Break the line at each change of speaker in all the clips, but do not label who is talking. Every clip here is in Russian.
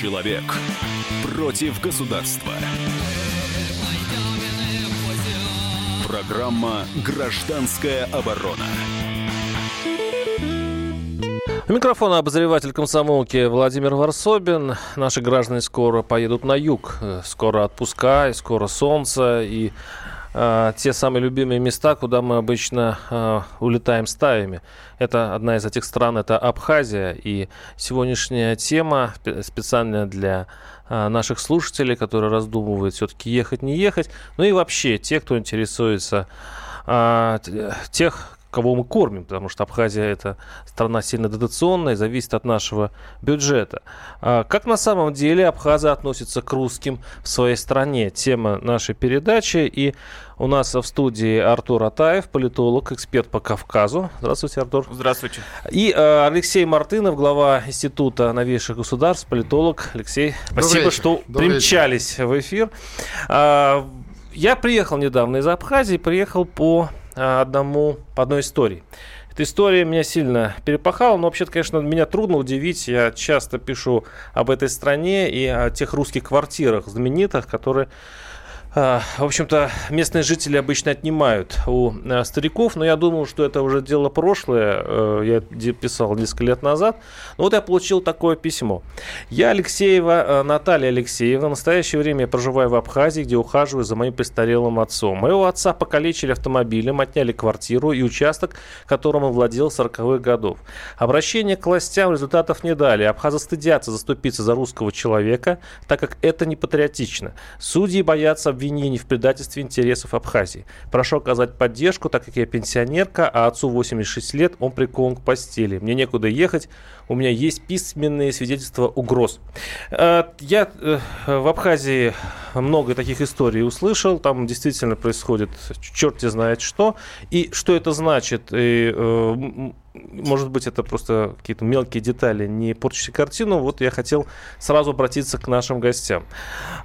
Человек против государства. Программа «Гражданская оборона».
У микрофона обозреватель комсомолки Владимир Варсобин. Наши граждане скоро поедут на юг. Скоро отпуска, и скоро солнце, и э, те самые любимые места, куда мы обычно э, улетаем стаями. Это одна из этих стран, это Абхазия. И сегодняшняя тема специально для э, наших слушателей, которые раздумывают все-таки ехать, не ехать. Ну и вообще те, кто интересуется э, тех, кого мы кормим, потому что Абхазия это страна сильно дотационная, зависит от нашего бюджета. А как на самом деле абхазы относятся к русским в своей стране? Тема нашей передачи. И у нас в студии Артур Атаев, политолог, эксперт по Кавказу. Здравствуйте, Артур.
Здравствуйте.
И э, Алексей Мартынов, глава Института новейших государств, политолог. Алексей, спасибо, вечер. что Добрый примчались вечер. в эфир. А, я приехал недавно из Абхазии, приехал по одному, по одной истории. Эта история меня сильно перепахала, но вообще-то, конечно, меня трудно удивить. Я часто пишу об этой стране и о тех русских квартирах знаменитых, которые в общем-то, местные жители обычно отнимают у э, стариков, но я думал, что это уже дело прошлое. Э, я писал несколько лет назад. Но вот я получил такое письмо. Я Алексеева, э, Наталья Алексеевна. В настоящее время я проживаю в Абхазии, где ухаживаю за моим престарелым отцом. Моего отца покалечили автомобилем, отняли квартиру и участок, которым он владел с 40-х годов. Обращение к властям результатов не дали. Абхазы стыдятся заступиться за русского человека, так как это не патриотично. Судьи боятся обвинений в предательстве интересов Абхазии. Прошу оказать поддержку, так как я пенсионерка, а отцу 86 лет, он прикован к постели. Мне некуда ехать, у меня есть письменные свидетельства угроз. Э, я э, в Абхазии много таких историй услышал, там действительно происходит черти знает что, и что это значит, и, может быть, это просто какие-то мелкие детали, не портящие картину. Вот я хотел сразу обратиться к нашим гостям.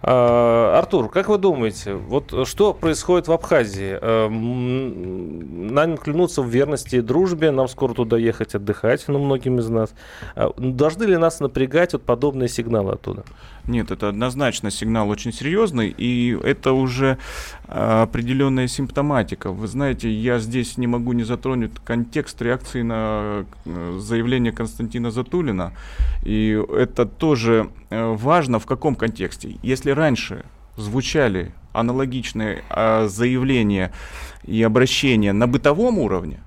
А, Артур, как вы думаете, вот что происходит в Абхазии? А, нам клянутся в верности и дружбе, нам скоро туда ехать отдыхать, ну, многим из нас. А, должны ли нас напрягать вот подобные сигналы оттуда?
Нет, это однозначно сигнал очень серьезный, и это уже определенная симптоматика. Вы знаете, я здесь не могу не затронуть контекст реакции на э, заявление Константина Затулина, и это тоже э, важно в каком контексте. Если раньше звучали аналогичные а, заявления и обращения на бытовом уровне,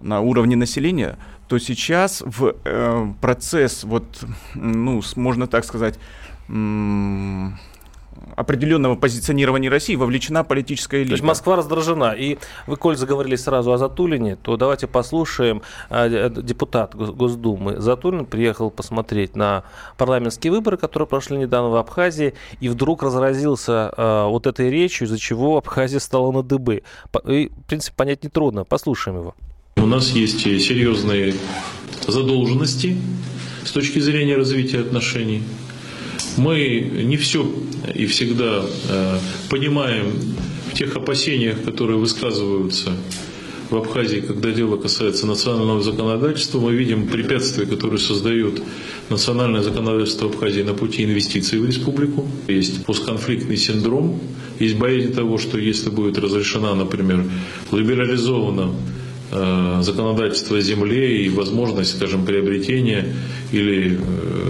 на уровне населения, то сейчас в э, процесс, вот, ну, можно так сказать, определенного позиционирования России вовлечена политическая элита.
То есть Москва раздражена. И вы, коль заговорили сразу о Затулине, то давайте послушаем. А, депутат Госдумы Затулин приехал посмотреть на парламентские выборы, которые прошли недавно в Абхазии, и вдруг разразился а, вот этой речью, из-за чего Абхазия стала на дыбы. И, в принципе, понять нетрудно. Послушаем его.
У нас есть серьезные задолженности с точки зрения развития отношений. Мы не все и всегда э, понимаем в тех опасениях, которые высказываются в Абхазии, когда дело касается национального законодательства, мы видим препятствия, которые создают национальное законодательство Абхазии на пути инвестиций в республику. Есть постконфликтный синдром, есть боязнь того, что если будет разрешена, например, либерализована законодательство о земле и возможность, скажем, приобретения или э,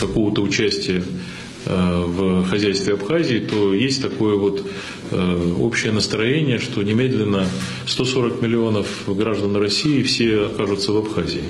какого-то участия э, в хозяйстве Абхазии, то есть такое вот э, общее настроение, что немедленно 140 миллионов граждан России все окажутся в Абхазии.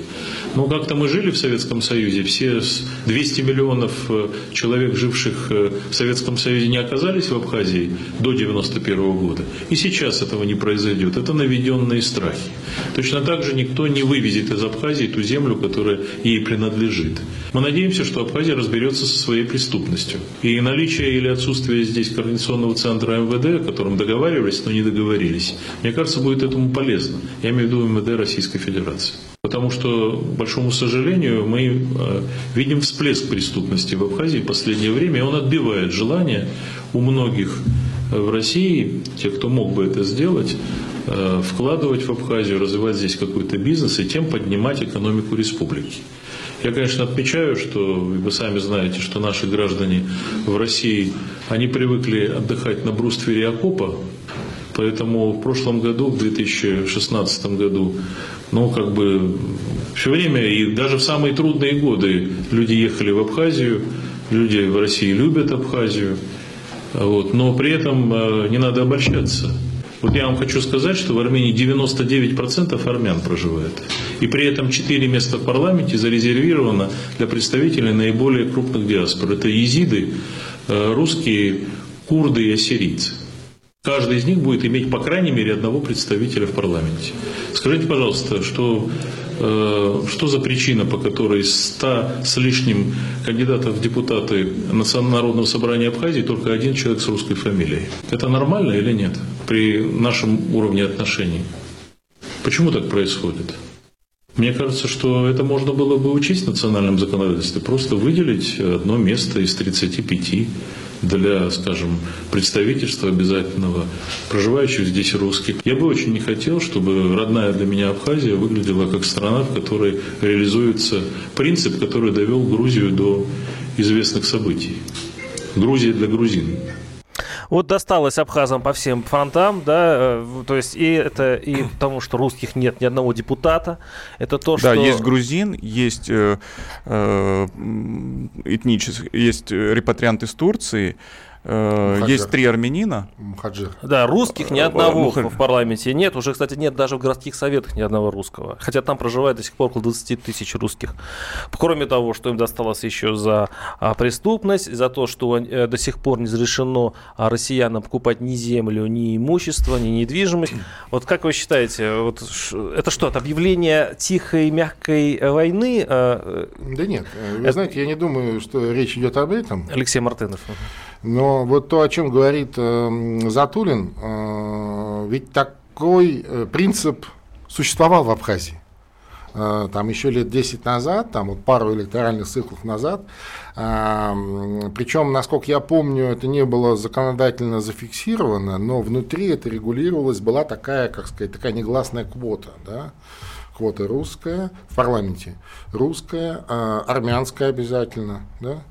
Но как-то мы жили в Советском Союзе, все 200 миллионов э, человек, живших в Советском Союзе, не оказались в Абхазии до 1991 года. И сейчас этого не произойдет. Это наведенные страхи. Точно так же никто не вывезет из Абхазии ту землю, которая ей принадлежит. Мы надеемся, что Абхазия разберется со своей преступностью. И наличие или отсутствие здесь координационного центра МВД, о котором договаривались, но не договорились, мне кажется, будет этому полезно. Я имею в виду МВД Российской Федерации. Потому что, к большому сожалению, мы э, видим всплеск преступности в Абхазии в последнее время, и он отбивает желание у многих э, в России, тех, кто мог бы это сделать, э, вкладывать в Абхазию, развивать здесь какой-то бизнес и тем поднимать экономику республики. Я, конечно, отмечаю, что вы сами знаете, что наши граждане в России, они привыкли отдыхать на бруствере окопа, поэтому в прошлом году, в 2016 году, ну, как бы все время, и даже в самые трудные годы люди ехали в Абхазию, люди в России любят Абхазию, вот, но при этом э, не надо обольщаться. Вот я вам хочу сказать, что в Армении 99% армян проживает. И при этом 4 места в парламенте зарезервировано для представителей наиболее крупных диаспор. Это езиды, э, русские, курды и ассирийцы. Каждый из них будет иметь по крайней мере одного представителя в парламенте. Скажите, пожалуйста, что Э, что за причина, по которой 100 с лишним кандидатов в депутаты Народного собрания Абхазии только один человек с русской фамилией? Это нормально или нет при нашем уровне отношений? Почему так происходит? Мне кажется, что это можно было бы учесть в национальном законодательстве, просто выделить одно место из 35 для, скажем, представительства обязательного проживающих здесь русских. Я бы очень не хотел, чтобы родная для меня Абхазия выглядела как страна, в которой реализуется принцип, который довел Грузию до известных событий. Грузия для грузин.
Вот досталось абхазам по всем фронтам, да, э, то есть и это и потому, что русских нет ни одного депутата, это то,
что... Да, есть грузин, есть э, э, этнический, есть репатриант из Турции, Э, есть три армянина.
Мухаджир. Да, русских ни одного Мухаджир. в парламенте нет. Уже, кстати, нет даже в городских советах ни одного русского. Хотя там проживает до сих пор около 20 тысяч русских. Кроме того, что им досталось еще за а, преступность, за то, что э, до сих пор не разрешено а, россиянам покупать ни землю, ни имущество, ни недвижимость. Вот как вы считаете, вот, это что, это объявление тихой, мягкой войны?
Да нет, вы это... знаете, я не думаю, что речь идет об этом.
Алексей Мартынов.
Но вот то, о чем говорит э, Затулин, э, ведь такой э, принцип существовал в Абхазии. Э, там еще лет 10 назад, там вот пару электоральных циклов назад, э, причем, насколько я помню, это не было законодательно зафиксировано, но внутри это регулировалось, была такая, как сказать, такая негласная квота, да, квота русская в парламенте, русская, э, армянская обязательно, да,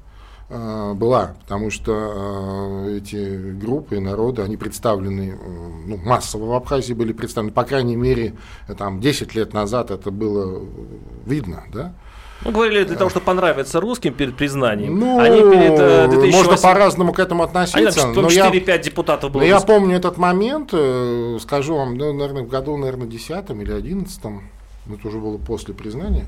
была, потому что э, эти группы народы, они представлены, э, ну, массово в Абхазии были представлены, по крайней мере, там 10 лет назад это было видно, да.
Ну, говорили для того, чтобы понравиться русским перед признанием.
Ну, Они перед 2008... можно по-разному к этому относиться. Они,
но 4-5 депутатов было.
Но я помню этот момент, скажу вам, ну, наверное, в году, наверное, 10 или 11 это уже было после признания,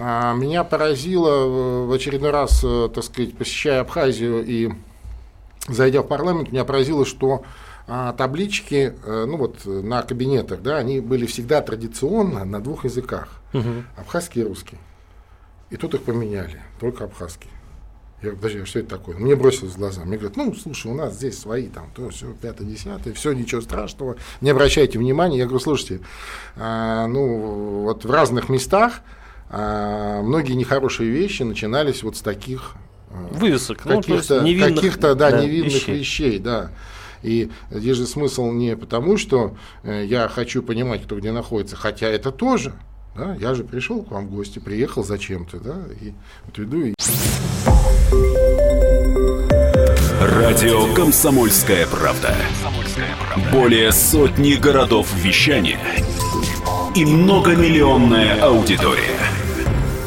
меня поразило в очередной раз, э, так сказать, посещая Абхазию и зайдя в парламент, меня поразило, что а, таблички, э, ну вот на кабинетах, да, они были всегда традиционно на двух языках, угу. абхазский и русский. И тут их поменяли, только абхазский. Я говорю, подожди, а что это такое? Мне бросилось в глаза. Мне говорят, ну, слушай, у нас здесь свои, там, то, все, пятое, десятое, все, ничего страшного, не обращайте внимания. Я говорю, слушайте, а, ну, вот в разных местах а многие нехорошие вещи начинались вот с таких
э, вывесок,
каких-то, ну, каких-то да, да, невинных вещей. вещей, да. И здесь же смысл не потому, что э, я хочу понимать, кто где находится, хотя это тоже. Да, я же пришел к вам в гости, приехал зачем-то, да, и вот иду и...
Радио «Комсомольская правда». Более сотни городов вещания и многомиллионная аудитория.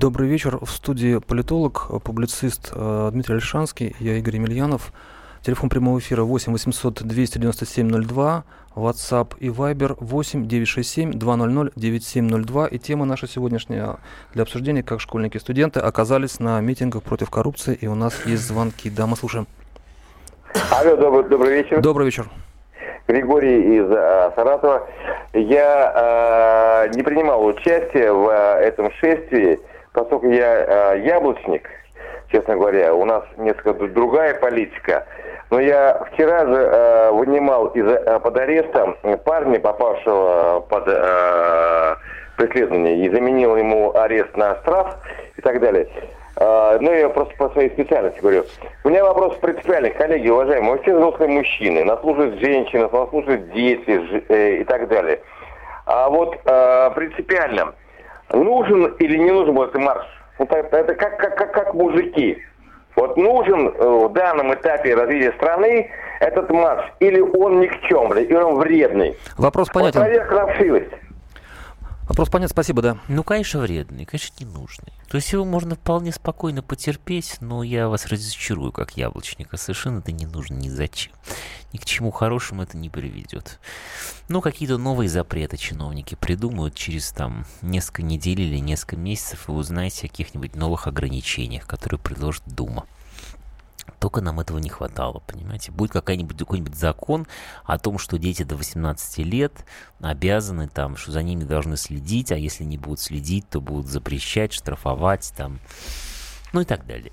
Добрый вечер. В студии политолог, публицист э, Дмитрий Альшанский, я Игорь Емельянов. Телефон прямого эфира 8 800 297 02, WhatsApp и Viber 8 967 200 9702. И тема наша сегодняшняя для обсуждения, как школьники и студенты оказались на митингах против коррупции. И у нас есть звонки. Да, мы слушаем.
Алло, добрый, добрый вечер.
Добрый вечер.
Григорий из э, Саратова. Я э, не принимал участие в э, этом шествии, поскольку я э, яблочник, честно говоря. У нас несколько другая политика. Но я вчера же э, вынимал из, э, под арестом парня, попавшего под э, преследование, и заменил ему арест на штраф и так далее. Э, ну, я просто по своей специальности говорю. У меня вопрос принципиальный. Коллеги, уважаемые, мы все взрослые мужчины, нас служат женщины, нас служат дети э, и так далее. А вот э, принципиально, нужен или не нужен был этот марш? Вот это, это как, как, как, как мужики. Вот нужен э, в данном этапе развития страны этот марш, или он никчемный, или он вредный.
Вопрос понятен. Вот
проверка
Вопрос понятен, спасибо, да.
Ну, конечно, вредный, конечно, ненужный. То есть его можно вполне спокойно потерпеть, но я вас разочарую, как яблочника. Совершенно это не нужно ни зачем. Ни к чему хорошему это не приведет. Ну, какие-то новые запреты чиновники придумают через там несколько недель или несколько месяцев, и узнаете о каких-нибудь новых ограничениях, которые предложит Дума. Только нам этого не хватало, понимаете? Будет какой-нибудь какой-нибудь закон о том, что дети до 18 лет обязаны там, что за ними должны следить, а если не будут следить, то будут запрещать, штрафовать там, ну и так далее.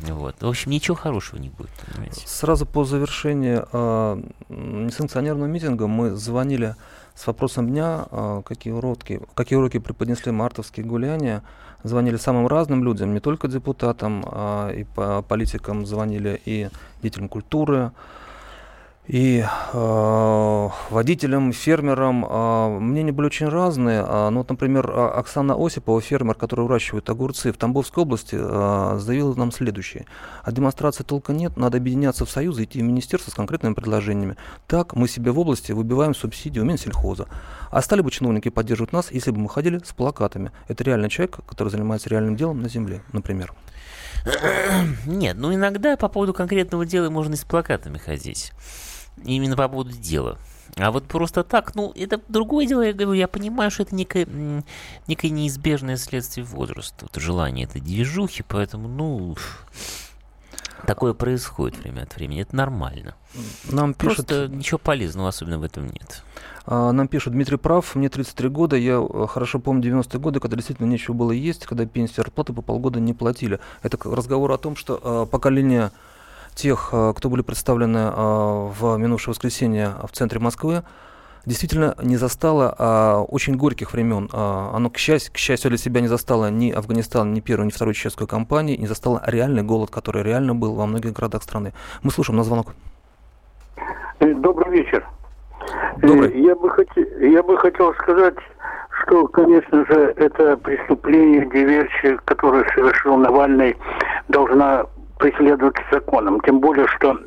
вот. В общем, ничего хорошего не будет, понимаете?
Сразу по завершении э, несанкционированного митинга мы звонили с вопросом дня, э, какие уроки, какие уроки преподнесли мартовские гуляния звонили самым разным людям, не только депутатам, а и по политикам звонили и деятелям культуры, и э, водителям, фермерам э, мнения были очень разные. Э, ну, вот, например, Оксана Осипова, фермер, который выращивает огурцы в Тамбовской области, э, заявила нам следующее. А демонстрации толка нет, надо объединяться в союзы, идти в министерство с конкретными предложениями. Так мы себе в области выбиваем субсидию Минсельхоза. А стали бы чиновники поддерживать нас, если бы мы ходили с плакатами. Это реальный человек, который занимается реальным делом на земле, например.
Нет, ну иногда по поводу конкретного дела можно и с плакатами ходить именно по поводу дела. А вот просто так, ну, это другое дело, я говорю, я понимаю, что это некое, некое неизбежное следствие возраста, вот желание этой движухи, поэтому, ну, такое происходит время от времени, это нормально. Нам пишут... Просто ничего полезного особенно в этом нет.
А, нам пишут, Дмитрий прав, мне 33 года, я э, хорошо помню 90-е годы, когда действительно нечего было есть, когда пенсии зарплаты по полгода не платили. Это разговор о том, что э, поколение тех, э, кто были представлены э, в минувшее воскресенье в центре Москвы, действительно не застало а, очень горьких времен. А, оно, к счастью, к счастью для себя, не застало ни Афганистан, ни первую, ни вторую чеченскую кампанию, не застало реальный голод, который реально был во многих городах страны. Мы слушаем на звонок.
Э, добрый вечер.
Добрый.
Я бы, хот... я бы хотел сказать, что, конечно же, это преступление, диверсия, которое совершил Навальный, должна преследуется законом. Тем более, что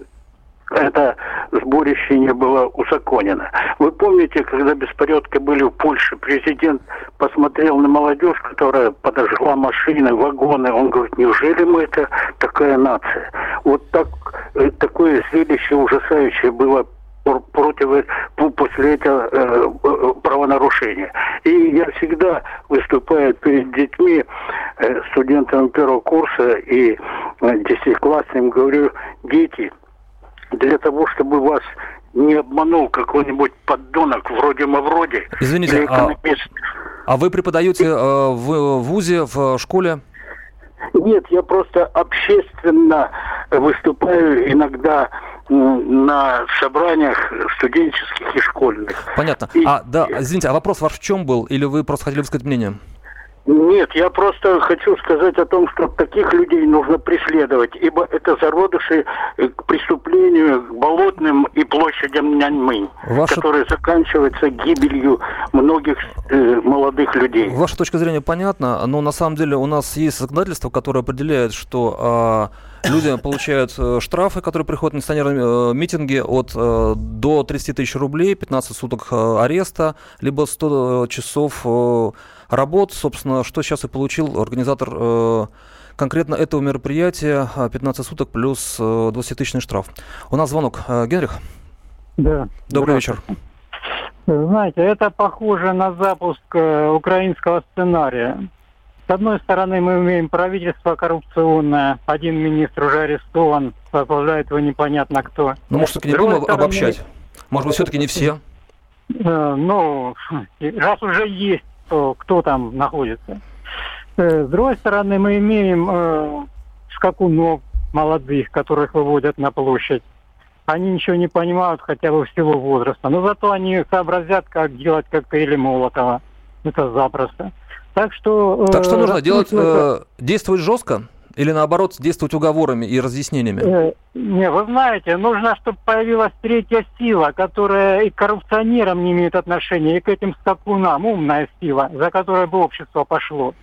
это сборище не было узаконено. Вы помните, когда беспорядки были в Польше, президент посмотрел на молодежь, которая подожгла машины, вагоны. Он говорит, неужели мы это такая нация? Вот так, э, такое зрелище ужасающее было против после этого э, э, правонарушения. И я всегда выступаю перед детьми, э, студентами первого курса и десятиклассным, говорю, дети, для того, чтобы вас не обманул какой-нибудь поддонок вроде Мавроди.
Извините, а, а вы преподаете э, в ВУЗе, в школе?
Нет, я просто общественно выступаю иногда на собраниях студенческих и школьных.
Понятно. И... А, да, извините, а вопрос ваш в чем был? Или вы просто хотели высказать мнение?
Нет, я просто хочу сказать о том, что таких людей нужно преследовать, ибо это зародыши к преступлению, к болотным и площадям Няньмынь, Ваша... которые заканчиваются гибелью многих э, молодых людей.
Ваша точка зрения понятна, но на самом деле у нас есть законодательство, которое определяет, что э, люди получают э, штрафы, которые приходят на несанкционированные э, митинги от э, до 30 тысяч рублей, 15 суток э, ареста, либо 100 часов э, работ. Собственно, что сейчас и получил организатор э, конкретно этого мероприятия. 15 суток плюс э, 20-тысячный штраф. У нас звонок. Э, Генрих?
Да.
Добрый вечер.
Знаете, это похоже на запуск э, украинского сценария. С одной стороны, мы имеем правительство коррупционное. Один министр уже арестован, возглавляет его непонятно кто.
Ну, может, все-таки не будем стороны... обобщать? Может быть, все-таки не все?
Э, ну, раз уже есть кто, кто там находится. Э, с другой стороны, мы имеем э, скакунов молодых, которых выводят на площадь. Они ничего не понимают хотя бы всего возраста. Но зато они сообразят, как делать коктейли Молотова. Это запросто.
Так что... Так что нужно делать? Э, действовать жестко? Или наоборот, действовать уговорами и разъяснениями?
Э, не, вы знаете, нужно, чтобы появилась третья сила, которая и к коррупционерам не имеет отношения, и к этим скакунам, умная сила, за которой бы общество пошло.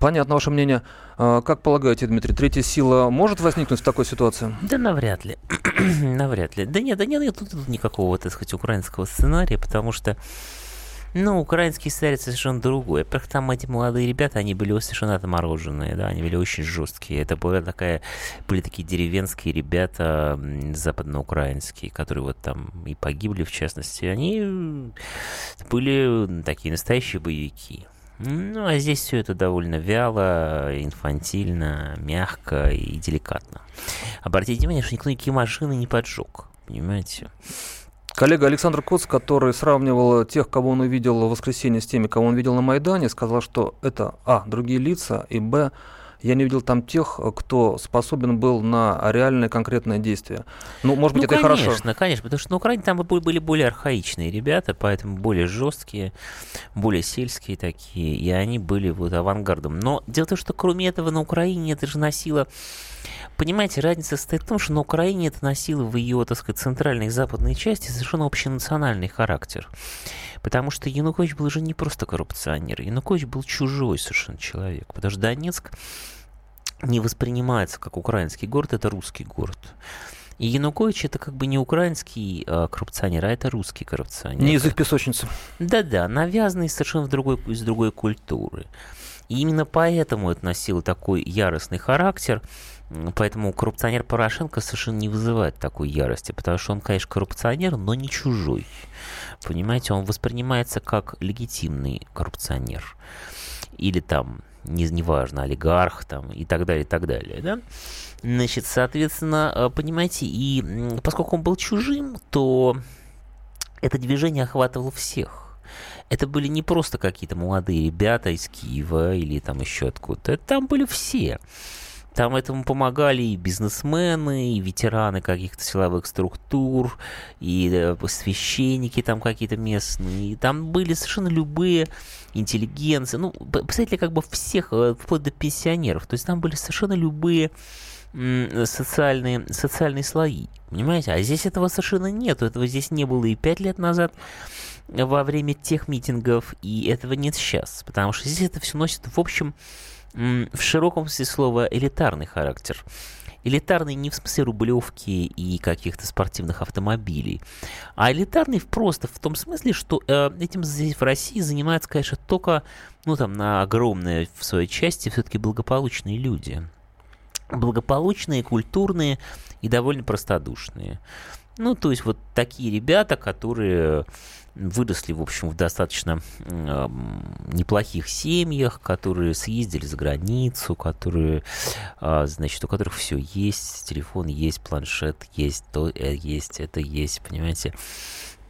Понятно ваше мнение. А, как полагаете, Дмитрий, третья сила может возникнуть в такой ситуации?
Да навряд ли. навряд ли. Да нет, да нет, нет тут никакого, так сказать, украинского сценария, потому что ну, украинский сценарий совершенно другой. Во-первых, там эти молодые ребята, они были совершенно отмороженные, да, они были очень жесткие. Это была такая, были такие деревенские ребята западноукраинские, которые вот там и погибли, в частности. Они были такие настоящие боевики. Ну, а здесь все это довольно вяло, инфантильно, мягко и деликатно. Обратите внимание, что никто никакие машины не поджег. Понимаете?
Коллега Александр Коц, который сравнивал тех, кого он увидел в воскресенье с теми, кого он видел на Майдане, сказал, что это, а, другие лица, и, б, я не видел там тех, кто способен был на реальное конкретное действие. Ну, может быть, ну, это
конечно,
и хорошо.
Конечно, конечно, потому что на Украине там были более архаичные ребята, поэтому более жесткие, более сельские такие, и они были вот авангардом. Но дело в том, что кроме этого на Украине это же носило Понимаете, разница состоит в том, что на Украине это носило в ее, так сказать, центральной и западной части совершенно общенациональный характер. Потому что Янукович был уже не просто коррупционер. Янукович был чужой совершенно человек. Потому что Донецк не воспринимается как украинский город, это русский город. И Янукович это как бы не украинский э, коррупционер, а это русский коррупционер.
Не язык песочницы.
Да-да, навязанный совершенно в другой, из другой культуры. И именно поэтому это носило такой яростный характер. Поэтому коррупционер Порошенко совершенно не вызывает такой ярости, потому что он, конечно, коррупционер, но не чужой. Понимаете, он воспринимается как легитимный коррупционер. Или там, не, неважно, олигарх там и так далее, и так далее, да? Значит, соответственно, э, понимаете, и поскольку он был чужим, то это движение охватывало всех. Это были не просто какие-то молодые ребята из Киева или там еще откуда-то, там были все. Там этому помогали и бизнесмены, и ветераны каких-то силовых структур, и э, священники там какие-то местные. И там были совершенно любые интеллигенции. Ну, представители как бы всех, э, вплоть до пенсионеров. То есть там были совершенно любые социальные, социальные слои. Понимаете? А здесь этого совершенно нет. Этого здесь не было и пять лет назад во время тех митингов, и этого нет сейчас. Потому что здесь это все носит, в общем, в широком смысле слова элитарный характер. Элитарный не в смысле рублевки и каких-то спортивных автомобилей, а элитарный просто в том смысле, что э, этим здесь в России занимаются, конечно, только, ну там, на огромной в своей части все-таки благополучные люди. Благополучные, культурные и довольно простодушные. Ну, то есть вот такие ребята, которые выросли, в общем, в достаточно э, неплохих семьях, которые съездили за границу, которые, э, значит, у которых все есть, телефон есть, планшет есть, то э, есть, это есть, понимаете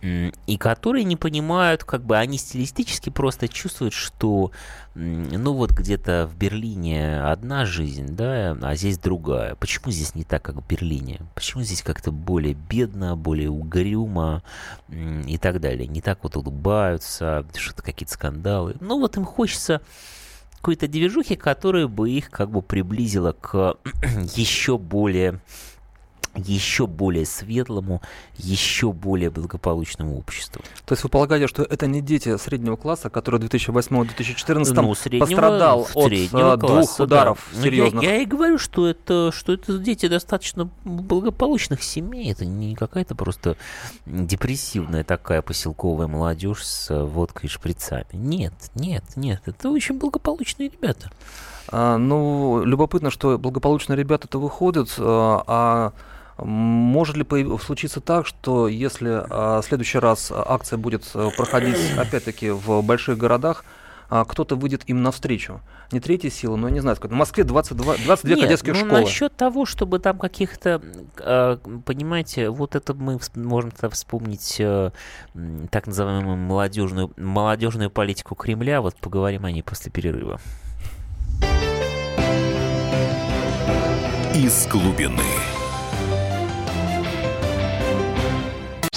и которые не понимают, как бы они стилистически просто чувствуют, что ну вот где-то в Берлине одна жизнь, да, а здесь другая. Почему здесь не так, как в Берлине? Почему здесь как-то более бедно, более угрюмо и так далее? Не так вот улыбаются, что-то какие-то скандалы. Ну вот им хочется какой-то движухи, которая бы их как бы приблизила к еще более еще более светлому, еще более благополучному обществу.
То есть вы полагаете, что это не дети среднего класса, который в 2008-2014 ну, пострадал от среднего двух класса, ударов да. серьезных?
Я, я и говорю, что это, что это дети достаточно благополучных семей. Это не какая-то просто депрессивная такая поселковая молодежь с водкой и шприцами. Нет, нет, нет. Это очень благополучные ребята.
А, ну, любопытно, что благополучные ребята-то выходят, а, а может ли случиться так, что если а, в следующий раз акция будет э, проходить опять-таки в больших городах, а, кто-то выйдет им навстречу. Не третья сила, но я не знаю, в Москве 22, 22 Нет, кадетских ну, школы.
насчет того, чтобы там каких-то, а, понимаете, вот это мы можем вспомнить э, так называемую молодежную, молодежную политику Кремля, вот поговорим о ней после перерыва.
из глубины.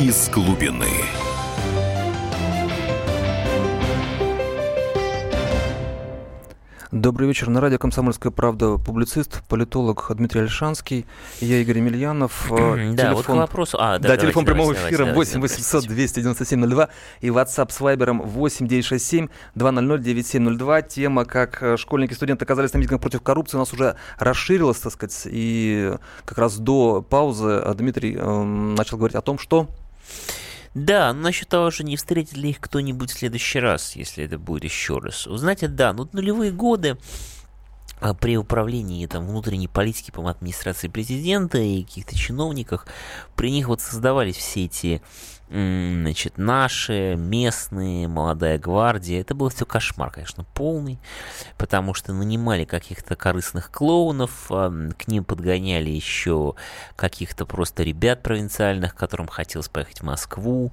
Из глубины.
Добрый вечер. На радио «Комсомольская правда» публицист, политолог Дмитрий Альшанский. Я Игорь Емельянов.
Э, да, телефон... вот к вопросу. А,
да, да телефон прямого эфира 8 800 297 02 и WhatsApp с Вайбером 8 967 200 9702. Тема, как э, школьники и студенты оказались на митингах против коррупции, у нас уже расширилась, так сказать. И как раз до паузы э, Дмитрий э, начал говорить о том, что
да, насчет того же, не встретит ли их кто-нибудь в следующий раз, если это будет еще раз. Знаете, да, ну нулевые годы а, при управлении там, внутренней политики, по администрации президента и каких-то чиновниках, при них вот создавались все эти значит, наши, местные, молодая гвардия. Это был все кошмар, конечно, полный, потому что нанимали каких-то корыстных клоунов, к ним подгоняли еще каких-то просто ребят провинциальных, которым хотелось поехать в Москву,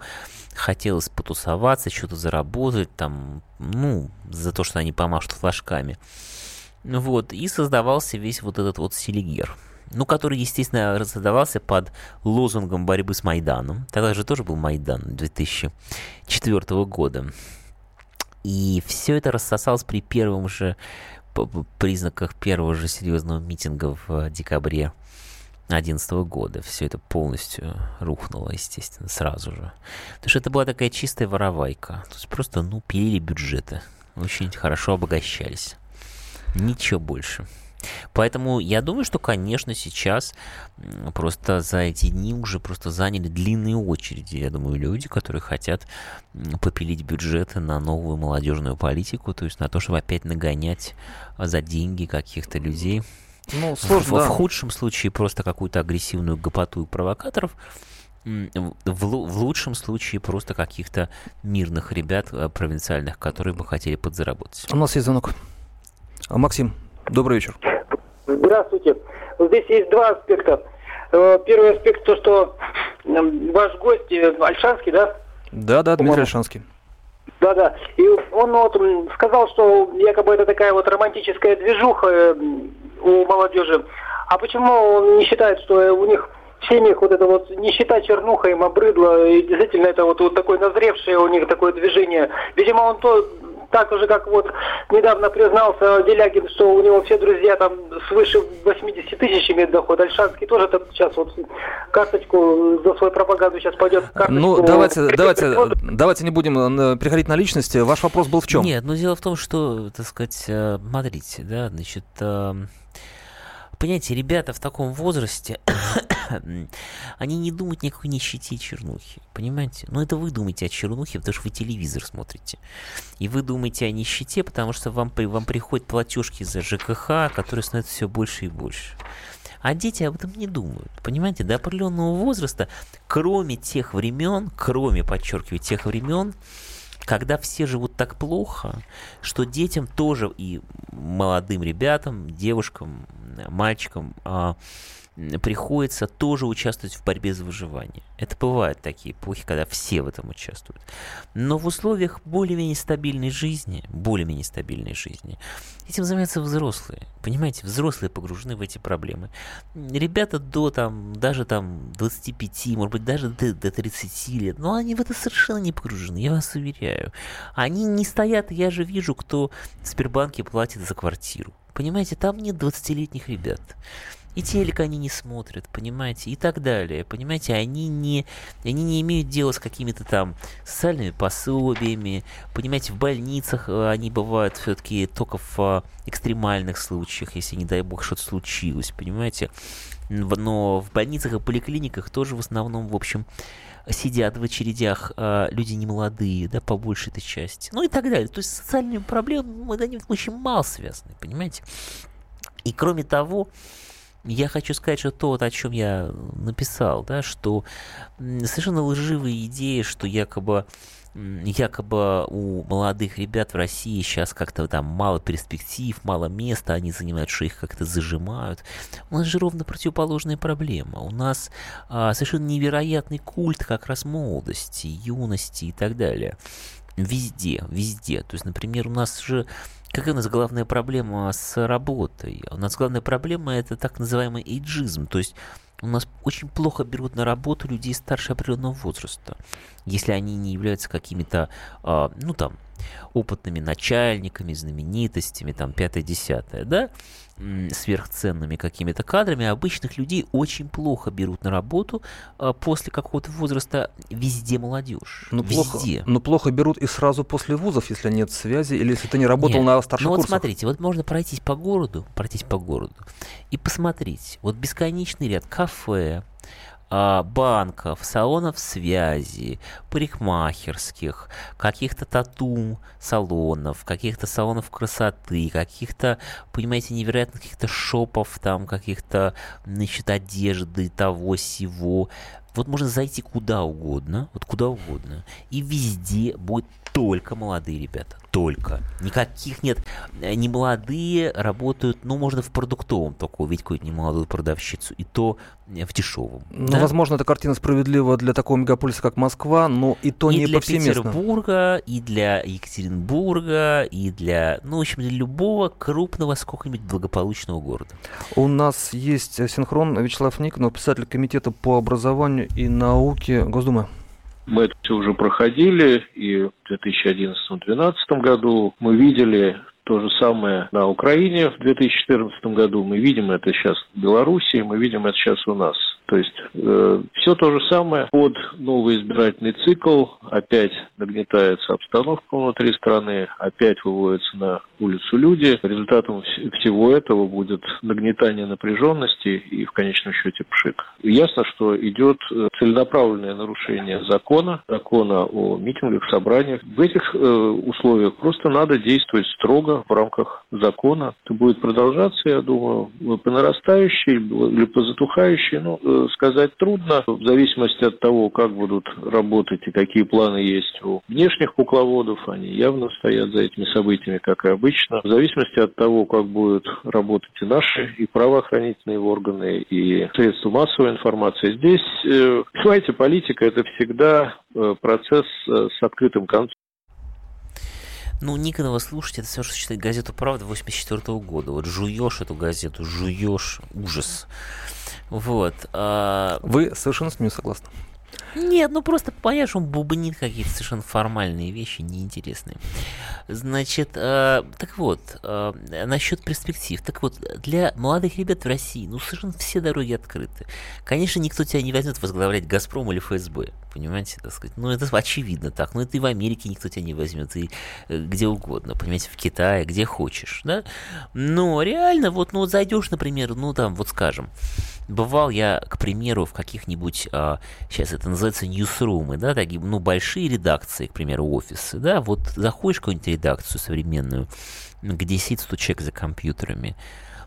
хотелось потусоваться, что-то заработать, там, ну, за то, что они помашут флажками. Вот, и создавался весь вот этот вот селигер ну, который, естественно, создавался под лозунгом борьбы с Майданом. Тогда же тоже был Майдан 2004 года. И все это рассосалось при первом же признаках первого же серьезного митинга в декабре 2011 года. Все это полностью рухнуло, естественно, сразу же. Потому что это была такая чистая воровайка. То есть просто, ну, пилили бюджеты. Очень хорошо обогащались. Ничего больше. Поэтому я думаю, что, конечно, сейчас просто за эти дни уже просто заняли длинные очереди. Я думаю, люди, которые хотят попилить бюджеты на новую молодежную политику, то есть на то, чтобы опять нагонять за деньги каких-то людей. Ну, сложно, в, да. в худшем случае просто какую-то агрессивную гопоту и провокаторов, в, в лучшем случае просто каких-то мирных ребят э, провинциальных, которые бы хотели подзаработать.
У нас есть звонок. Максим, Добрый вечер.
Здравствуйте. Здесь есть два аспекта. Э, первый аспект то, что ваш гость э, Альшанский, да?
Да, да, Дмитрий Альшанский.
Да, да. И он вот сказал, что якобы это такая вот романтическая движуха э, у молодежи. А почему он не считает, что у них в семьях вот это вот нищета, чернуха им обрыдла, и действительно это вот, вот такое назревшее у них такое движение. Видимо, он то так же, как вот недавно признался Делягин, что у него все друзья там свыше 80 тысяч имеют доход. Альшанский тоже так сейчас вот карточку за свою пропаганду сейчас пойдет.
Ну, давайте, давайте, давайте не будем э, приходить на личности. Ваш вопрос был в чем?
Нет, ну дело в том, что, так сказать, э, смотрите, да, значит, э, Понимаете, ребята в таком возрасте, они не думают никакой нищете чернухи. Понимаете? Но ну, это вы думаете о чернухе, потому что вы телевизор смотрите. И вы думаете о нищете, потому что вам, вам приходят платежки за ЖКХ, которые становятся все больше и больше. А дети об этом не думают. Понимаете, до определенного возраста, кроме тех времен, кроме, подчеркиваю, тех времен, когда все живут так плохо, что детям тоже и молодым ребятам, девушкам, мальчикам а, приходится тоже участвовать в борьбе за выживание. Это бывают такие эпохи, когда все в этом участвуют. Но в условиях более-менее стабильной жизни, более-менее стабильной жизни, этим занимаются взрослые. Понимаете, взрослые погружены в эти проблемы. Ребята до там, даже там 25, может быть, даже до, до 30 лет, но они в это совершенно не погружены, я вас уверяю. Они не стоят, я же вижу, кто в Сбербанке платит за квартиру. Понимаете, там нет 20-летних ребят и телек они не смотрят, понимаете, и так далее, понимаете, они не, они не имеют дела с какими-то там социальными пособиями, понимаете, в больницах э, они бывают все-таки только в а, экстремальных случаях, если, не дай бог, что-то случилось, понимаете, но в больницах и поликлиниках тоже в основном, в общем, сидят в очередях э, люди немолодые, да, по большей этой части, ну и так далее. То есть социальными проблемами мы, да, очень мало связаны, понимаете? И кроме того, я хочу сказать, что то, о чем я написал, да, что совершенно лживые идеи, что якобы якобы у молодых ребят в России сейчас как-то там мало перспектив, мало места, они занимают, что их как-то зажимают. У нас же ровно противоположная проблема. У нас а, совершенно невероятный культ как раз молодости, юности и так далее. Везде, везде. То есть, например, у нас же Какая у нас главная проблема с работой? У нас главная проблема это так называемый эйджизм, то есть у нас очень плохо берут на работу людей старше определенного возраста, если они не являются какими-то, э, ну там, опытными начальниками, знаменитостями, там, пятое-десятое, да, сверхценными какими-то кадрами, обычных людей очень плохо берут на работу а, после какого-то возраста везде молодежь.
Ну, плохо, ну, плохо берут и сразу после вузов, если нет связи, или если ты не работал нет. на старших ну,
вот
курсах.
смотрите, вот можно пройтись по городу, пройтись по городу и посмотреть. Вот бесконечный ряд кафе, банков, салонов связи, парикмахерских, каких-то тату-салонов, каких-то салонов красоты, каких-то, понимаете, невероятных каких-то шопов, там, каких-то, значит, одежды, того, сего. Вот можно зайти куда угодно, вот куда угодно, и везде будет только молодые ребята, только. Никаких нет. Э, не молодые работают, ну, можно в продуктовом только увидеть какую-то немолодую продавщицу, и то э, в дешевом.
Ну, да? возможно, эта картина справедлива для такого мегаполиса, как Москва, но и то и не
для
повсеместно.
Петербурга, и для Екатеринбурга, и для, ну, в общем, для любого крупного, сколько-нибудь благополучного города.
У нас есть синхрон Вячеслав Никонов, писатель комитета по образованию и науке Госдумы.
Мы это все уже проходили, и в 2011-2012 году мы видели то же самое на Украине в 2014 году. Мы видим это сейчас в Беларуси, мы видим это сейчас у нас. То есть э, все то же самое под новый избирательный цикл. Опять нагнетается обстановка внутри страны, опять выводятся на улицу люди. Результатом всего этого будет нагнетание напряженности и в конечном счете пшик. ясно, что идет э, целенаправленное нарушение закона, закона о митингах, собраниях. В этих э, условиях просто надо действовать строго в рамках закона. Это будет продолжаться, я думаю, по нарастающей или по затухающей. Ну, э, сказать трудно. В зависимости от того, как будут работать и какие планы есть у внешних кукловодов, они явно стоят за этими событиями, как и обычно. В зависимости от того, как будут работать и наши, и правоохранительные органы, и средства массовой информации. Здесь, э, понимаете, политика – это всегда э, процесс с открытым концом.
Ну, Никонова слушать, это все, что читает газету «Правда» 84 -го года. Вот жуешь эту газету, жуешь ужас. Вот. А...
Вы совершенно с ним согласны?
Нет, ну просто что он бубнит какие-то совершенно формальные вещи, неинтересные. Значит, э, так вот, э, насчет перспектив. Так вот, для молодых ребят в России, ну, совершенно все дороги открыты. Конечно, никто тебя не возьмет возглавлять «Газпром» или ФСБ, понимаете, так сказать. Ну, это очевидно так. Ну, это и в Америке никто тебя не возьмет, и э, где угодно, понимаете, в Китае, где хочешь, да. Но реально, вот, ну, вот зайдешь, например, ну, там, вот скажем, бывал я, к примеру, в каких-нибудь, а, сейчас это называется ньюсрумы, да, такие, ну, большие редакции, к примеру, офисы, да, вот заходишь в какую-нибудь редакцию современную, где сидит 100 человек за компьютерами,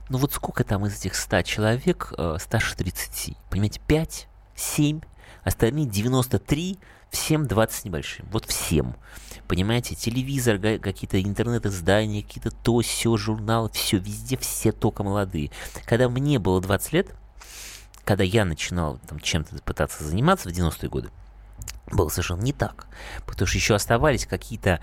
ну вот сколько там из этих 100 человек, э, старше 30, понимаете, 5, 7, остальные 93, всем 20 небольшим, вот всем. Понимаете, телевизор, какие-то интернет-издания, какие-то то, все, журналы, все, везде все только молодые. Когда мне было 20 лет, когда я начинал там, чем-то пытаться заниматься в 90-е годы, было совершенно не так. Потому что еще оставались какие-то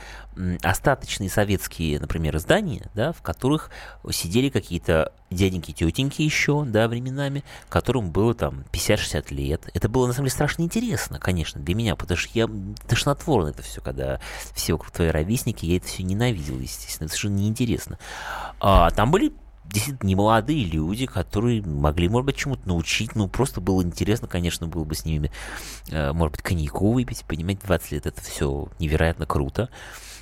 остаточные советские, например, издания, да, в которых сидели какие-то дяденьки, тетеньки еще, да, временами, которым было там 50-60 лет. Это было, на самом деле, страшно интересно, конечно, для меня, потому что я тошнотворно это все, когда все вокруг твои ровесники, я это все ненавидел, естественно, это совершенно неинтересно. А там были действительно немолодые люди, которые могли, может быть, чему-то научить. Ну, просто было интересно, конечно, было бы с ними, э, может быть, коньяку выпить, понимаете, 20 лет это все невероятно круто.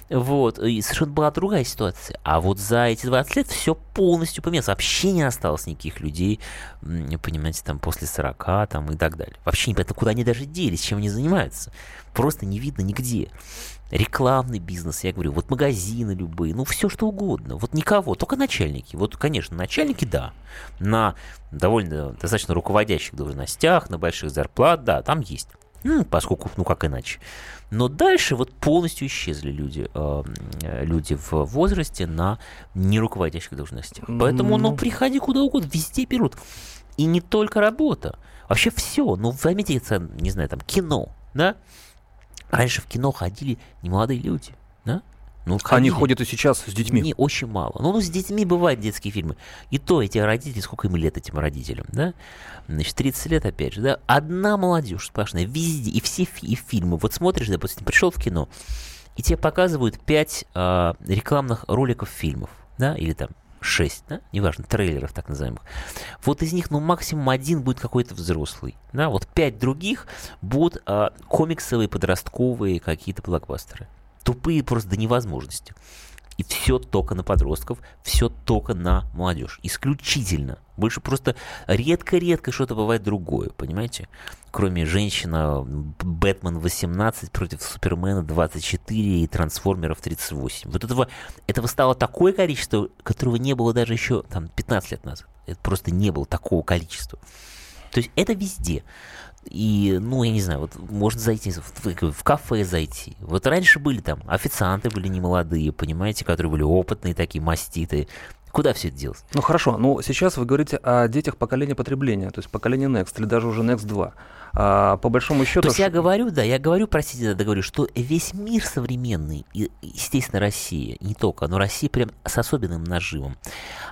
Вот, и совершенно была другая ситуация. А вот за эти 20 лет все полностью поменялось. Вообще не осталось никаких людей, понимаете, там после 40 там, и так далее. Вообще непонятно, куда они даже делись, чем они занимаются. Просто не видно нигде рекламный бизнес, я говорю, вот магазины любые, ну все что угодно, вот никого, только начальники. Вот, конечно, начальники, да, на довольно достаточно руководящих должностях, на больших зарплат, да, там есть. Ну, поскольку, ну как иначе. Но дальше вот полностью исчезли люди, э, люди в возрасте на неруководящих должностях. Поэтому, ну, приходи куда угодно, везде берут. И не только работа, вообще все. Ну, возьмите, не знаю, там, кино, да? Раньше в кино ходили немолодые люди?
Ну, ходили. Они ходят и сейчас с детьми.
Не, очень мало. Ну, ну, с детьми бывают детские фильмы. И то эти родители, сколько им лет этим родителям, да? Значит, 30 лет, опять же, да? Одна молодежь сплошная, везде. И все фи- и фильмы. Вот смотришь, допустим, пришел в кино, и тебе показывают 5 э, а, рекламных роликов фильмов, да? Или там 6, да, неважно, трейлеров так называемых. Вот из них, ну, максимум один будет какой-то взрослый, да, вот пять других будут а, комиксовые, подростковые какие-то блокбастеры. Тупые просто до невозможности. И все только на подростков, все только на молодежь. Исключительно. Больше просто редко-редко что-то бывает другое, понимаете? Кроме женщина Бэтмен 18 против Супермена 24 и Трансформеров 38. Вот этого, этого стало такое количество, которого не было даже еще там, 15 лет назад. Это просто не было такого количества. То есть это везде. И, ну, я не знаю, вот можно зайти в, в кафе зайти. Вот раньше были там официанты были немолодые, понимаете, которые были опытные такие, маститые. Куда все это делось?
Ну хорошо, ну сейчас вы говорите о детях поколения потребления, то есть поколение Next или даже уже Next 2. А, по большому счету...
То есть я говорю, да, я говорю, простите, да, говорю, что весь мир современный, и, естественно, Россия, не только, но Россия прям с особенным наживом,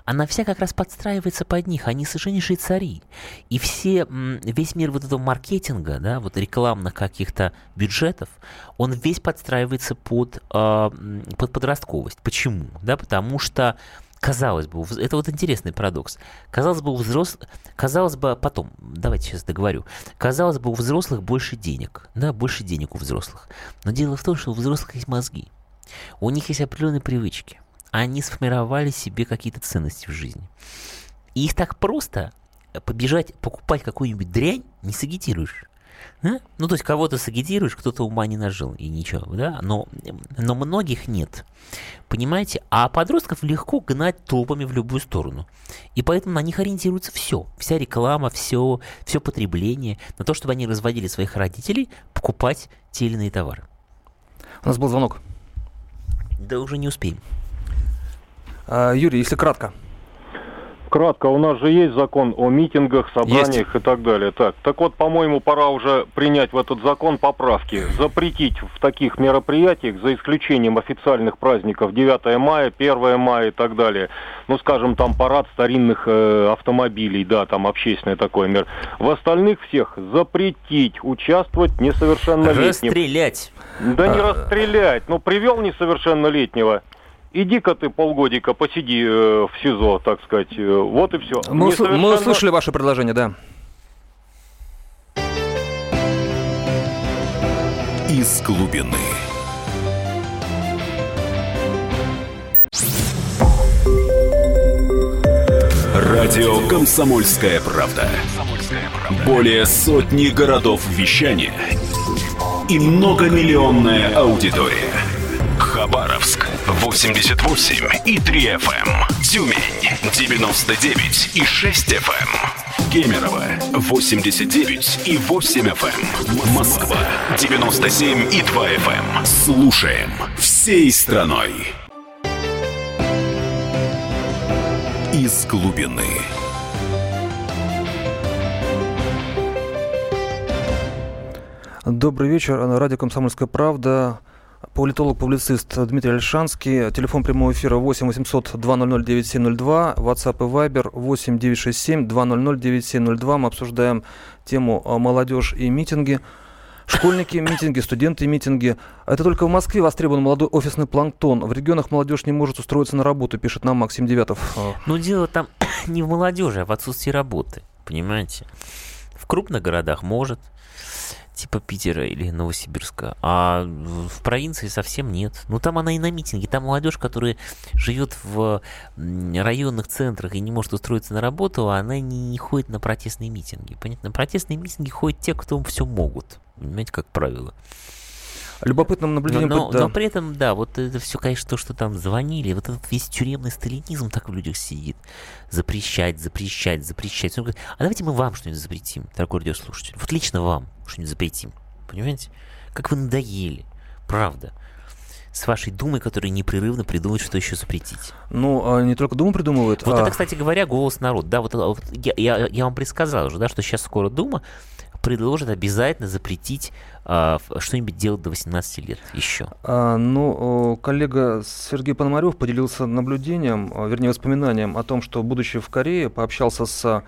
она вся как раз подстраивается под них, они совершеннейшие цари. И все, весь мир вот этого маркетинга, да, вот рекламных каких-то бюджетов, он весь подстраивается под, э, под подростковость. Почему? Да, потому что казалось бы, это вот интересный парадокс. Казалось бы, у взрослых, казалось бы, потом, давайте сейчас договорю, казалось бы, у взрослых больше денег, да, больше денег у взрослых. Но дело в том, что у взрослых есть мозги, у них есть определенные привычки, они сформировали себе какие-то ценности в жизни. И их так просто побежать покупать какую-нибудь дрянь не сагитируешь. А? Ну, то есть кого-то сагитируешь, кто-то ума не нажил, и ничего, да, но, но многих нет. Понимаете? А подростков легко гнать толпами в любую сторону. И поэтому на них ориентируется все. Вся реклама, все, все потребление. На то, чтобы они разводили своих родителей покупать те или иные товары.
У нас был звонок.
Да уже не успеем.
А, Юрий, если кратко,
Кратко, у нас же есть закон о митингах, собраниях есть. и так далее. Так, так вот, по-моему, пора уже принять в этот закон поправки. Запретить в таких мероприятиях, за исключением официальных праздников 9 мая, 1 мая и так далее, ну, скажем, там парад старинных э, автомобилей, да, там общественный такой мир. В остальных всех запретить участвовать несовершеннолетним.
Расстрелять.
Да не а... расстрелять, ну, привел несовершеннолетнего иди-ка ты полгодика посиди э, в СИЗО, так сказать. Э, вот и все.
Мы, совершенно... мы услышали ваше предложение, да.
Из глубины. Радио «Комсомольская правда». Более сотни городов вещания – и многомиллионная аудитория. Хабаровск 88 и 3 FM. Эм. Тюмень 99 и 6 FM. Эм. Кемерово 89 и 8 FM. Эм. Москва 97 и 2 FM. Слушаем всей страной. Из глубины.
Добрый вечер. Радио «Комсомольская правда». Политолог-публицист Дмитрий Альшанский. Телефон прямого эфира 8 800 200 9702. WhatsApp и Viber 8 967 200 9702. Мы обсуждаем тему а, молодежь и митинги. Школьники митинги, студенты митинги. Это только в Москве востребован молодой офисный планктон. В регионах молодежь не может устроиться на работу, пишет нам Максим Девятов.
Ну, дело там не в молодежи, а в отсутствии работы. Понимаете? В крупных городах может, типа Питера или Новосибирска, а в провинции совсем нет. Ну, там она и на митинге, там молодежь, которая живет в районных центрах и не может устроиться на работу, она не, не ходит на протестные митинги. Понятно? На протестные митинги ходят те, кто все могут. Понимаете, как правило.
Любопытным наблюдением...
Но, но, да. но при этом, да, вот это все, конечно, то, что там звонили, вот этот весь тюремный сталинизм так в людях сидит. Запрещать, запрещать, запрещать. Он говорит, а давайте мы вам что-нибудь запретим, дорогой радиослушатель. Вот лично вам что-нибудь запретим. Понимаете? Как вы надоели. Правда с вашей думой, которая непрерывно придумывает, что еще запретить.
Ну, а не только Дума придумывает.
Вот
а...
это, кстати говоря, голос народ. Да, вот, вот я, я, я вам предсказал уже, да, что сейчас скоро Дума предложит обязательно запретить а, что-нибудь делать до 18 лет еще?
А, ну, коллега Сергей Пономарев поделился наблюдением, а, вернее, воспоминанием о том, что, будучи в Корее, пообщался с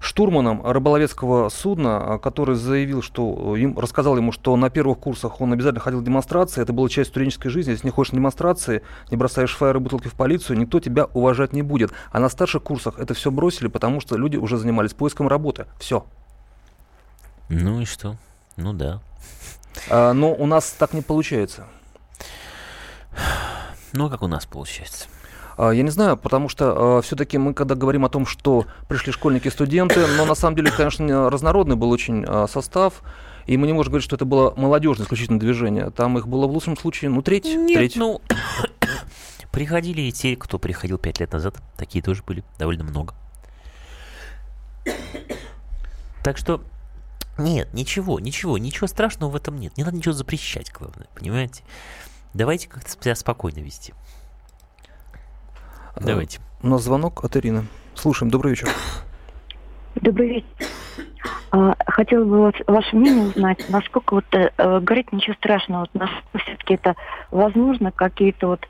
штурманом рыболовецкого судна, а, который заявил, что им, рассказал ему, что на первых курсах он обязательно ходил в демонстрации, это была часть студенческой жизни, если не ходишь на демонстрации, не бросаешь фаеры бутылки в полицию, никто тебя уважать не будет. А на старших курсах это все бросили, потому что люди уже занимались поиском работы. Все.
Ну и что? Ну да.
А, но у нас так не получается.
Ну, а как у нас получается?
А, я не знаю, потому что э, все-таки мы, когда говорим о том, что пришли школьники, студенты, но на самом деле, конечно, разнородный был очень э, состав, и мы не можем говорить, что это было молодежное исключительно движение. Там их было в лучшем случае, ну, треть.
Нет,
треть.
ну, приходили и те, кто приходил пять лет назад, такие тоже были, довольно много. Так что нет, ничего, ничего, ничего страшного в этом нет. Не надо ничего запрещать, главное, понимаете? Давайте как-то себя спокойно вести. Давайте.
У нас звонок от Ирины. Слушаем. Добрый вечер.
Добрый вечер. А, хотела бы ваше мнение узнать, насколько вот э, говорить ничего страшного, вот насколько все-таки это возможно, какие-то вот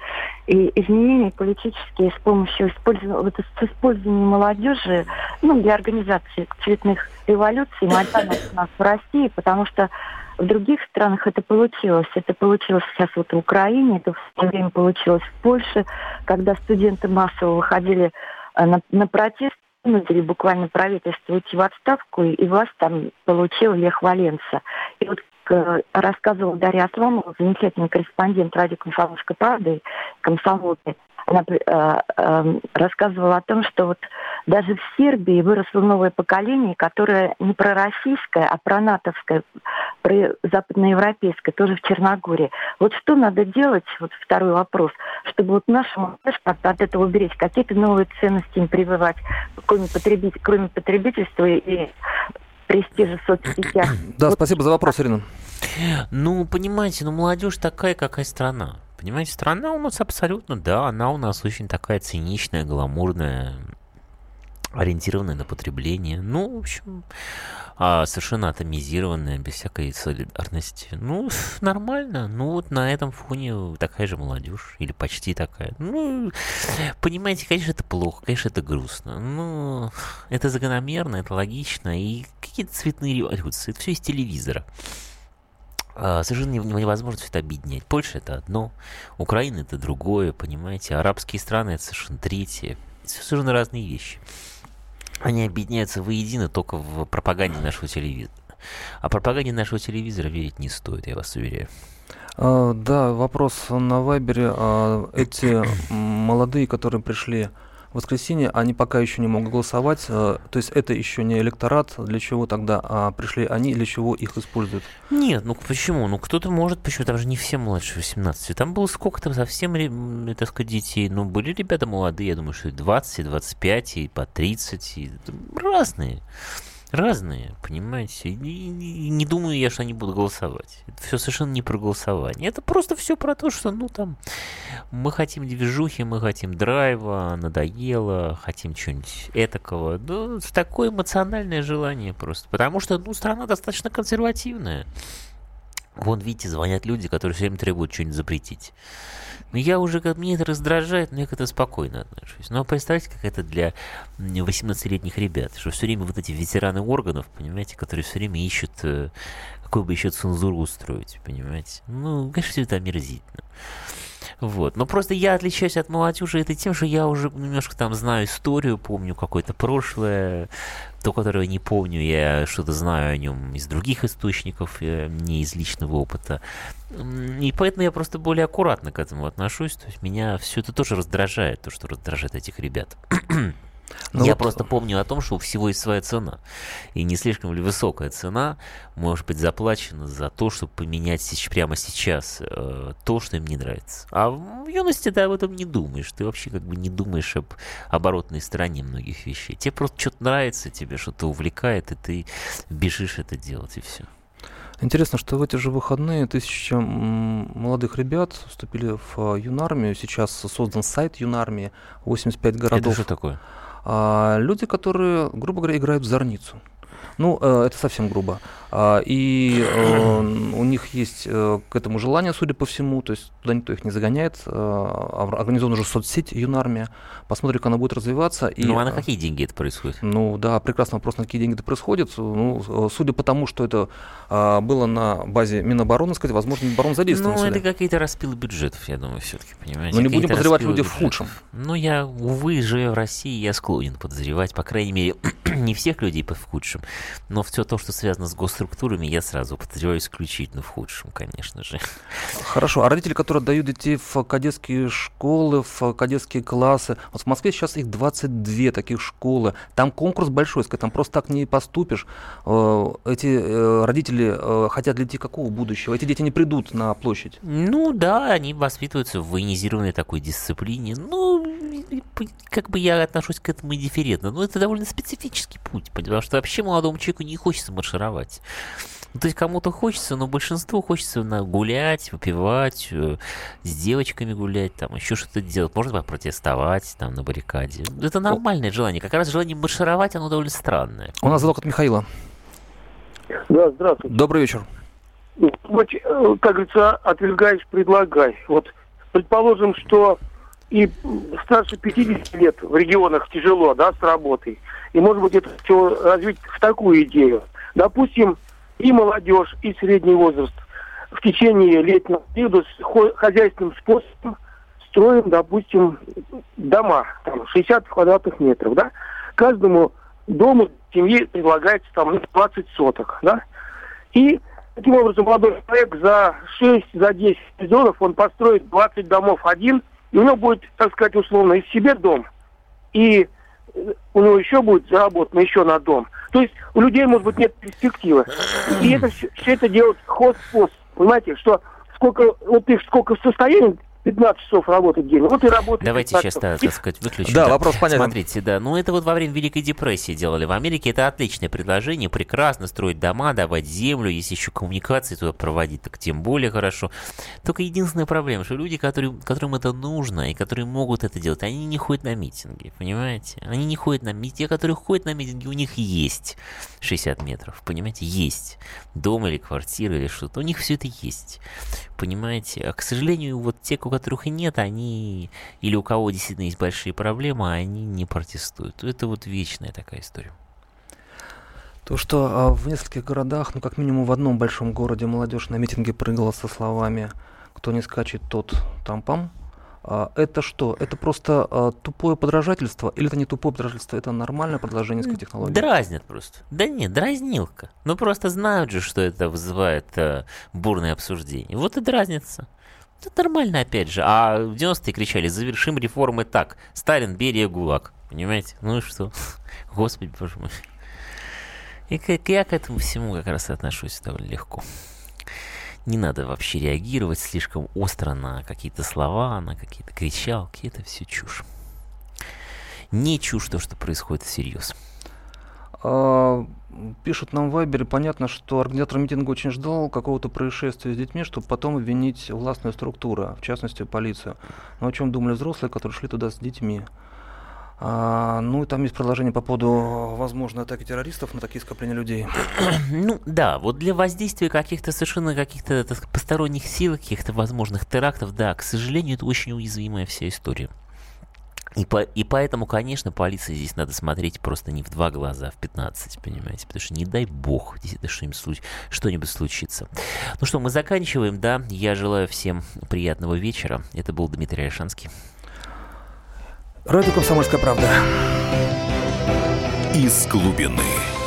и изменения политические с помощью использования, вот, с использованием молодежи, ну, для организации цветных революций, модерна у нас в России, потому что в других странах это получилось. Это получилось сейчас вот в Украине, это в свое время получилось в Польше, когда студенты массово выходили э, на, на протест вынудили буквально правительство уйти в отставку, и власть там получил Лех Валенса. И вот рассказывала Дарья Асламова, замечательный корреспондент радио «Комсомольской правды», комсомолки, она э, э, рассказывала о том, что вот даже в Сербии выросло новое поколение, которое не пророссийское, а пронатовское, про западноевропейское, тоже в Черногории. Вот что надо делать, вот второй вопрос, чтобы вот нашему как-то от этого уберечь, какие-то новые ценности им прививать, кроме, потребитель, кроме потребительства и престижа в соцсетях.
Да, вот. спасибо за вопрос, Ирина.
Ну, понимаете, ну молодежь такая, какая страна. Понимаете, страна у нас абсолютно, да, она у нас очень такая циничная, гламурная, ориентированная на потребление. Ну, в общем, а, совершенно атомизированная, без всякой солидарности. Ну, нормально. Ну, вот на этом фоне такая же молодежь. Или почти такая. Ну, понимаете, конечно, это плохо, конечно, это грустно. Ну, это закономерно, это логично. И какие-то цветные революции. Это все из телевизора. А, совершенно невозможно все это объединять. Польша это одно, Украина это другое, понимаете, арабские страны это совершенно третье. Это совершенно разные вещи. Они объединяются воедино только в пропаганде нашего телевизора. А пропаганде нашего телевизора верить не стоит, я вас уверяю.
А, да, вопрос на Вайбере. А, эти молодые, которые пришли воскресенье они пока еще не могут голосовать. Э, то есть это еще не электорат. Для чего тогда а пришли они, для чего их используют?
Нет, ну почему? Ну кто-то может, почему? Там же не все младше 18. Там было сколько там совсем, так сказать, детей. Ну, были ребята молодые, я думаю, что и 20, и 25, и по 30, и разные разные, понимаете? И, и, не думаю я, что они будут голосовать. Это все совершенно не про голосование. Это просто все про то, что, ну, там, мы хотим движухи, мы хотим драйва, надоело, хотим чего-нибудь этакого. Ну, такое эмоциональное желание просто. Потому что, ну, страна достаточно консервативная. Вон, видите, звонят люди, которые все время требуют что-нибудь запретить. Но я уже, как мне это раздражает, но я к этому спокойно отношусь. Но представьте, как это для 18-летних ребят, что все время вот эти ветераны органов, понимаете, которые все время ищут, э, какую бы еще цензуру устроить, понимаете. Ну, конечно, все это омерзительно. Вот. Но просто я отличаюсь от молодежи это тем, что я уже немножко там знаю историю, помню какое-то прошлое, то, которое не помню, я что-то знаю о нем из других источников, э, не из личного опыта. И поэтому я просто более аккуратно к этому отношусь. То есть меня все это тоже раздражает, то, что раздражает этих ребят. Ну Я вот... просто помню о том, что у всего есть своя цена. И не слишком ли высокая цена может быть заплачена за то, чтобы поменять прямо сейчас э, то, что им не нравится. А в юности ты об этом не думаешь. Ты вообще как бы не думаешь об оборотной стороне многих вещей. Тебе просто что-то нравится, тебе что-то увлекает, и ты бежишь это делать, и все.
Интересно, что в эти же выходные тысяча молодых ребят вступили в э, юнармию. Сейчас создан сайт юнармии, 85 городов. Это
что такое?
А, люди, которые, грубо говоря, играют в зорницу. Ну, э, это совсем грубо. А, и э, у них есть э, к этому желание, судя по всему, то есть туда никто их не загоняет. Организована уже соцсеть «Юнармия». Посмотрим, как она будет развиваться.
И, ну, а на какие деньги это происходит?
Ну, да, прекрасный вопрос, на какие деньги это происходит. Ну, судя по тому, что это было на базе Минобороны, сказать, возможно, Минобороны задействован.
Ну, это какие-то распилы бюджетов, я думаю, все-таки, понимаете?
Но не будем подозревать людей в худшем.
Ну, я, увы, живя в России, я склонен подозревать, по крайней мере, не всех людей в худшем, но все то, что связано с госструктурами, я сразу подозреваю исключительно в худшем, конечно же.
Хорошо. А родители, которые отдают детей в кадетские школы, в кадетские классы, вот в Москве сейчас их 22 таких школы, там конкурс большой, там просто так не поступишь. Э, эти э, родители э, хотят для детей какого будущего? Эти дети не придут на площадь.
Ну да, они воспитываются в военизированной такой дисциплине. Ну, как бы я отношусь к этому индифферентно. Но это довольно специфический путь, потому что вообще молодому человеку не хочется маршировать. Ну, то есть кому-то хочется, но большинству хочется на гулять, выпивать, э, с девочками гулять, там еще что-то делать, можно протестовать там на баррикаде. Это нормальное желание. Как раз желание маршировать, оно довольно странное.
У нас звонок от Михаила.
Да, здравствуйте.
Добрый вечер.
Вот, э, как говорится, отвергаешь, предлагай. Вот предположим, что и старше 50 лет в регионах тяжело, да, с работой. И, может быть, это все развить в такую идею. Допустим, и молодежь, и средний возраст в течение летнего периода хозяйственным способом строим, допустим, дома, там, 60 квадратных метров, да, каждому дому семье предлагается там 20 соток, да, и таким образом молодой человек за 6, за 10 миллионов он построит 20 домов один, и у него будет, так сказать, условно, из себе дом, и у него еще будет заработано еще на дом. То есть у людей, может быть, нет перспективы. И это все, это делать хостпост. Понимаете, что сколько, вот ты сколько в состоянии 15 часов работать в день. Вот и работает.
Давайте сейчас, да, так сказать, выключим.
Да, да, вопрос понятен.
Смотрите, да, ну это вот во время Великой депрессии делали. В Америке это отличное предложение, прекрасно строить дома, давать землю, если еще коммуникации туда проводить, так тем более хорошо. Только единственная проблема, что люди, которые, которым это нужно и которые могут это делать, они не ходят на митинги, понимаете? Они не ходят на митинги. Те, которые ходят на митинги, у них есть 60 метров, понимаете? Есть. Дом или квартира или что-то. У них все это есть, понимаете? А, к сожалению, вот те, у которых и нет, они, или у кого действительно есть большие проблемы, они не протестуют. Это вот вечная такая история.
То, что а, в нескольких городах, ну как минимум в одном большом городе молодежь на митинге прыгала со словами «Кто не скачет, тот там-пам», а, это что? Это просто а, тупое подражательство? Или это не тупое подражательство, это нормальное продолжение низкой технологии?
Дразнят просто. Да нет, дразнилка. Ну просто знают же, что это вызывает а, бурное обсуждение. Вот и дразнится. Это нормально, опять же. А в 90-е кричали, завершим реформы так. Сталин, Берия, ГУЛАГ. Понимаете? Ну и что? Господи, боже мой. И как я к этому всему как раз отношусь довольно легко. Не надо вообще реагировать слишком остро на какие-то слова, на какие-то кричалки. Это все чушь. Не чушь то, что происходит всерьез.
А, пишут нам в Вайбере, понятно, что организатор митинга очень ждал какого-то происшествия с детьми, чтобы потом обвинить властную структуру, в частности полицию. Но о чем думали взрослые, которые шли туда с детьми? А, ну и там есть предложение по поводу возможной атаки террористов на такие скопления людей.
Ну да, вот для воздействия каких-то совершенно каких-то посторонних сил, каких-то возможных терактов, да, к сожалению, это очень уязвимая вся история. И, по, и поэтому, конечно, полиции здесь надо смотреть просто не в два глаза, а в 15, понимаете? Потому что не дай бог, действительно что-нибудь, случ... что-нибудь случится. Ну что, мы заканчиваем, да? Я желаю всем приятного вечера. Это был Дмитрий Альшанский.
Радио «Комсомольская правда».
Из глубины.